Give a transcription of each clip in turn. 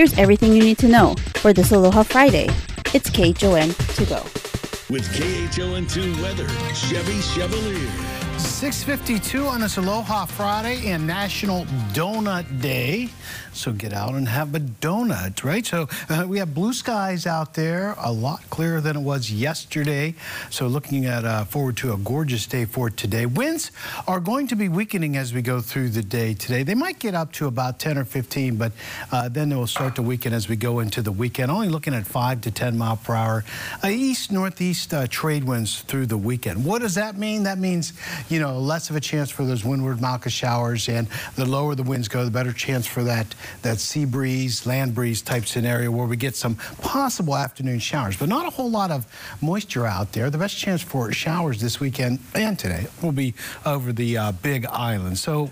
Here's everything you need to know for this Aloha Friday. It's KHON to go. With KHON2 weather, Chevy Chevalier. 652 on this Aloha Friday and National Donut Day. So get out and have a donut, right? So uh, we have blue skies out there, a lot clearer than it was yesterday. So looking at uh, forward to a gorgeous day for today. Winds are going to be weakening as we go through the day today. They might get up to about 10 or 15, but uh, then they will start to weaken as we go into the weekend. Only looking at 5 to 10 mile per hour uh, east northeast uh, trade winds through the weekend. What does that mean? That means, you know, less of a chance for those windward mauka showers, and the lower the winds go, the better chance for that that sea breeze, land breeze type scenario where we get some possible afternoon showers, but not a whole lot of moisture out there. The best chance for showers this weekend and today will be over the uh, Big Island. So,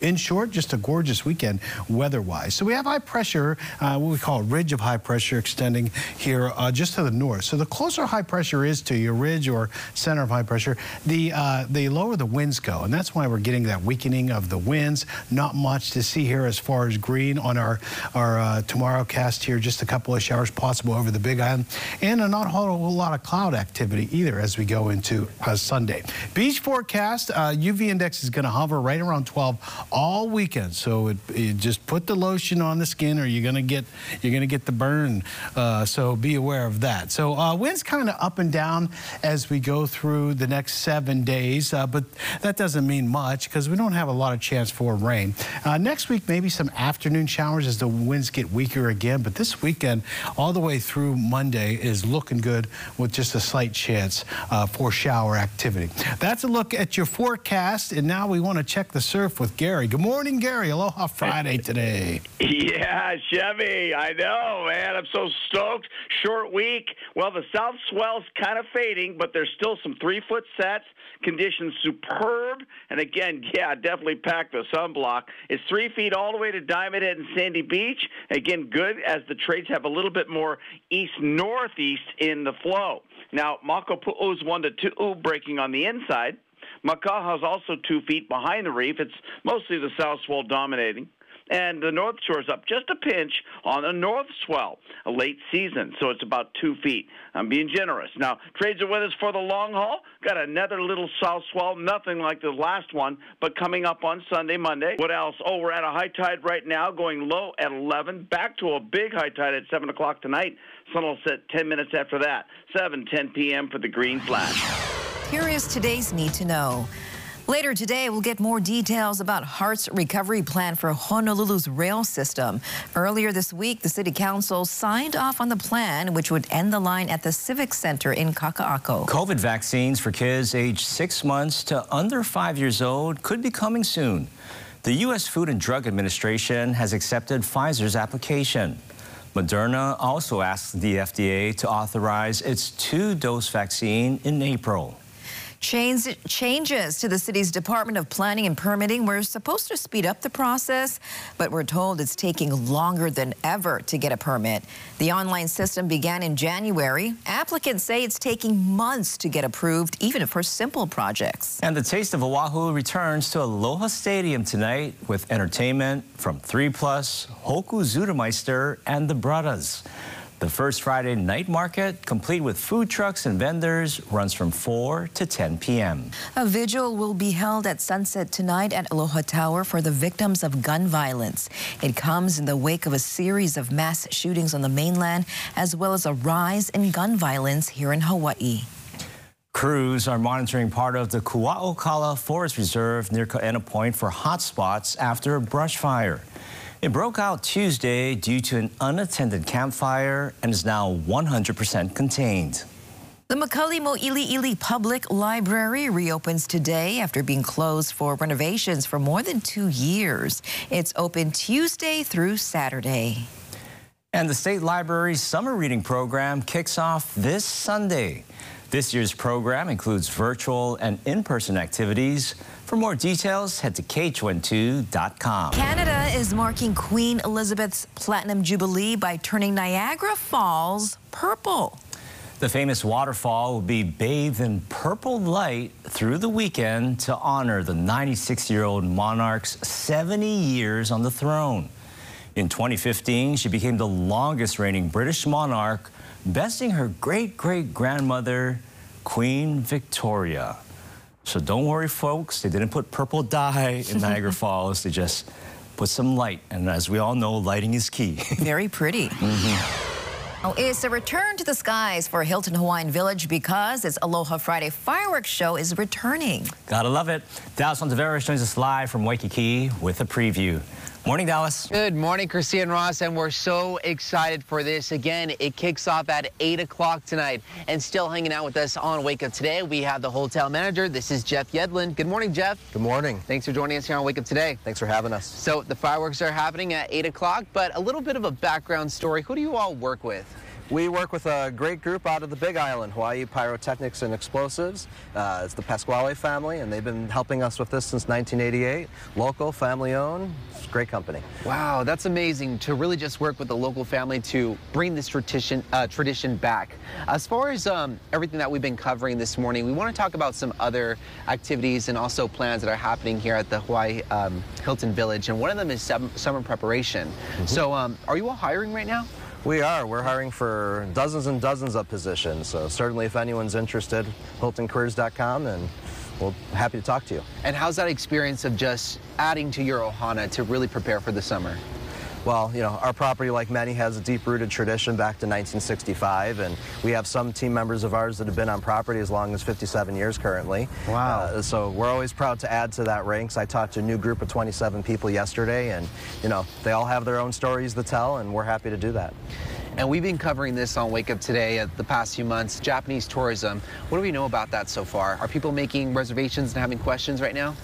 in short, just a gorgeous weekend weather-wise. So we have high pressure, uh, what we call a ridge of high pressure extending here uh, just to the north. So the closer high pressure is to your ridge or center of high pressure, the uh, the lower the winds go, and that's why we're getting that weakening of the winds. Not much to see here as far as green on our our uh, tomorrow cast here. Just a couple of showers possible over the Big Island, and a not a whole lot of cloud activity either as we go into uh, Sunday. Beach forecast: UV uh, index is going to hover right around 12 all weekend. So it, it just put the lotion on the skin, or you're going to get you're going to get the burn. Uh, so be aware of that. So uh, winds kind of up and down as we go through the next seven days, but that doesn't mean much because we don't have a lot of chance for rain. Next week, maybe some afternoon showers as the winds get weaker again. But this weekend, all the way through Monday, is looking good with just a slight chance uh, for shower activity. That's a look at your forecast. And now we want to check the surf with Gary. Good morning, Gary. Aloha Friday today. Yeah, Chevy. I know, man. I'm so stoked. Short week. Well, the south swell's kind of fading, but there's still some three foot sets. Conditions superb. And again, yeah, definitely pack the sunblock. It's three feet all the way to Diamond Head and Sandy Beach. Again, good as the trades have a little bit more east northeast in the flow. Now, Makapu'u's one to two breaking on the inside. Makaha is also two feet behind the reef. It's mostly the south swell dominating and the North Shore is up just a pinch on a North Swell, a late season, so it's about two feet. I'm being generous. Now, trades are with us for the long haul. Got another little south swell, nothing like the last one, but coming up on Sunday, Monday. What else? Oh, we're at a high tide right now, going low at 11, back to a big high tide at 7 o'clock tonight. Sun will set 10 minutes after that, 7, 10 p.m. for the green flash. Here is today's Need to Know. Later today, we'll get more details about HART's recovery plan for Honolulu's rail system. Earlier this week, the City Council signed off on the plan, which would end the line at the Civic Center in Kaka'ako. COVID vaccines for kids aged six months to under five years old could be coming soon. The U.S. Food and Drug Administration has accepted Pfizer's application. Moderna also asked the FDA to authorize its two-dose vaccine in April. Change, changes to the city's Department of Planning and Permitting were supposed to speed up the process, but we're told it's taking longer than ever to get a permit. The online system began in January. Applicants say it's taking months to get approved, even for simple projects. And the Taste of Oahu returns to Aloha Stadium tonight with entertainment from 3 Plus, Hoku Zuttermeister, and the Brothers. The first Friday night market, complete with food trucks and vendors, runs from 4 to 10 p.m. A vigil will be held at sunset tonight at Aloha Tower for the victims of gun violence. It comes in the wake of a series of mass shootings on the mainland, as well as a rise in gun violence here in Hawaii. Crews are monitoring part of the Kua'okala Forest Reserve near Kaena Point for hotspots after a brush fire. It broke out Tuesday due to an unattended campfire and is now 100% contained. The McCully Mo'ili'ili Public Library reopens today after being closed for renovations for more than two years. It's open Tuesday through Saturday. And the State Library's summer reading program kicks off this Sunday. This year's program includes virtual and in-person activities. For more details, head to KHON2.com. Canada is marking Queen Elizabeth's Platinum Jubilee by turning Niagara Falls purple. The famous waterfall will be bathed in purple light through the weekend to honor the 96-year-old monarch's 70 years on the throne. In 2015, she became the longest reigning British monarch, besting her great great grandmother, Queen Victoria. So don't worry, folks, they didn't put purple dye in Niagara Falls, they just put some light. And as we all know, lighting is key. Very pretty. Mm-hmm. Oh, it's a return to the skies for Hilton Hawaiian Village because its Aloha Friday fireworks show is returning. Gotta love it. Dallas Ontiveros joins us live from Waikiki with a preview. Morning, Dallas. Good morning, Christine Ross, and we're so excited for this. Again, it kicks off at 8 o'clock tonight. And still hanging out with us on Wake Up Today, we have the hotel manager. This is Jeff Yedlin. Good morning, Jeff. Good morning. Thanks for joining us here on Wake Up Today. Thanks for having us. So the fireworks are happening at 8 o'clock, but a little bit of a background story. Who do you all work with? We work with a great group out of the Big Island, Hawaii Pyrotechnics and Explosives. Uh, it's the Pasquale family, and they've been helping us with this since 1988. Local, family owned, it's a great company. Wow, that's amazing to really just work with the local family to bring this tradition, uh, tradition back. As far as um, everything that we've been covering this morning, we want to talk about some other activities and also plans that are happening here at the Hawaii um, Hilton Village, and one of them is summer preparation. Mm -hmm. So, um, are you all hiring right now? We are. We're hiring for dozens and dozens of positions. So certainly if anyone's interested, HiltonCareers.com and we're happy to talk to you. And how's that experience of just adding to your ohana to really prepare for the summer? Well, you know, our property, like many, has a deep-rooted tradition back to 1965, and we have some team members of ours that have been on property as long as 57 years currently. Wow. Uh, so we're always proud to add to that ranks. I talked to a new group of 27 people yesterday, and, you know, they all have their own stories to tell, and we're happy to do that. And we've been covering this on Wake Up Today uh, the past few months, Japanese tourism. What do we know about that so far? Are people making reservations and having questions right now?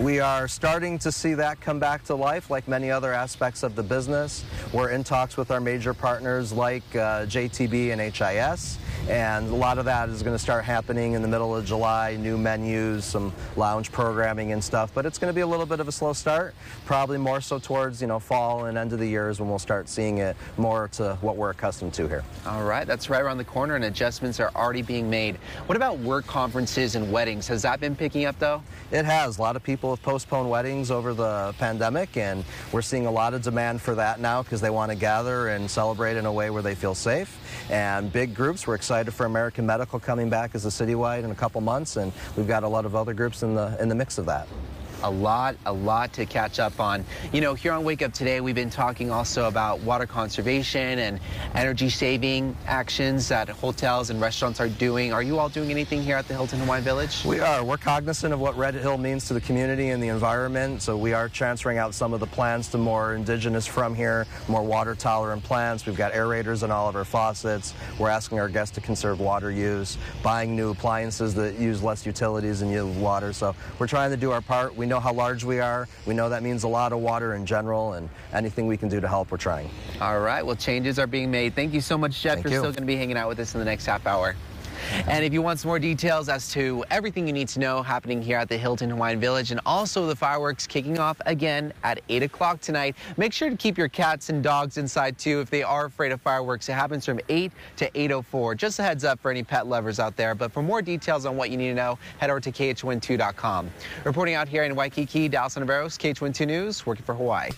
We are starting to see that come back to life like many other aspects of the business. We're in talks with our major partners like uh, JTB and HIS and a lot of that is going to start happening in the middle of July, new menus, some lounge programming and stuff, but it's going to be a little bit of a slow start, probably more so towards, you know, fall and end of the years when we'll start seeing it more to what we're accustomed to here. All right, that's right around the corner and adjustments are already being made. What about work conferences and weddings? Has that been picking up though? It has. A lot of people have postponed weddings over the pandemic and we're seeing a lot of demand for that now because they want to gather and celebrate in a way where they feel safe. And big groups, we're excited for American Medical coming back as a citywide in a couple months, and we've got a lot of other groups in the in the mix of that a lot, a lot to catch up on. You know, here on Wake Up Today, we've been talking also about water conservation and energy saving actions that hotels and restaurants are doing. Are you all doing anything here at the Hilton Hawaiian Village? We are. We're cognizant of what Red Hill means to the community and the environment, so we are transferring out some of the plants to more indigenous from here, more water tolerant plants. We've got aerators in all of our faucets. We're asking our guests to conserve water use, buying new appliances that use less utilities and use water. So we're trying to do our part. We know how large we are. We know that means a lot of water in general, and anything we can do to help, we're trying. All right. Well, changes are being made. Thank you so much, Jeff. Thank You're you. still going to be hanging out with us in the next half hour. And if you want some more details as to everything you need to know happening here at the Hilton Hawaiian Village and also the fireworks kicking off again at 8 o'clock tonight, make sure to keep your cats and dogs inside too if they are afraid of fireworks. It happens from 8 to 8.04. Just a heads up for any pet lovers out there. But for more details on what you need to know, head over to KHON2.com. Reporting out here in Waikiki, Dallas Ontiveros, KHON2 News, working for Hawaii.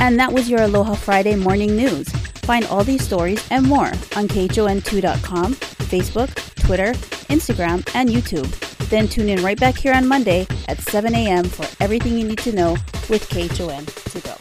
And that was your Aloha Friday morning news. Find all these stories and more on KHON2.com, Facebook, Twitter, Instagram, and YouTube. Then tune in right back here on Monday at 7 a.m. for everything you need to know with KHON to go.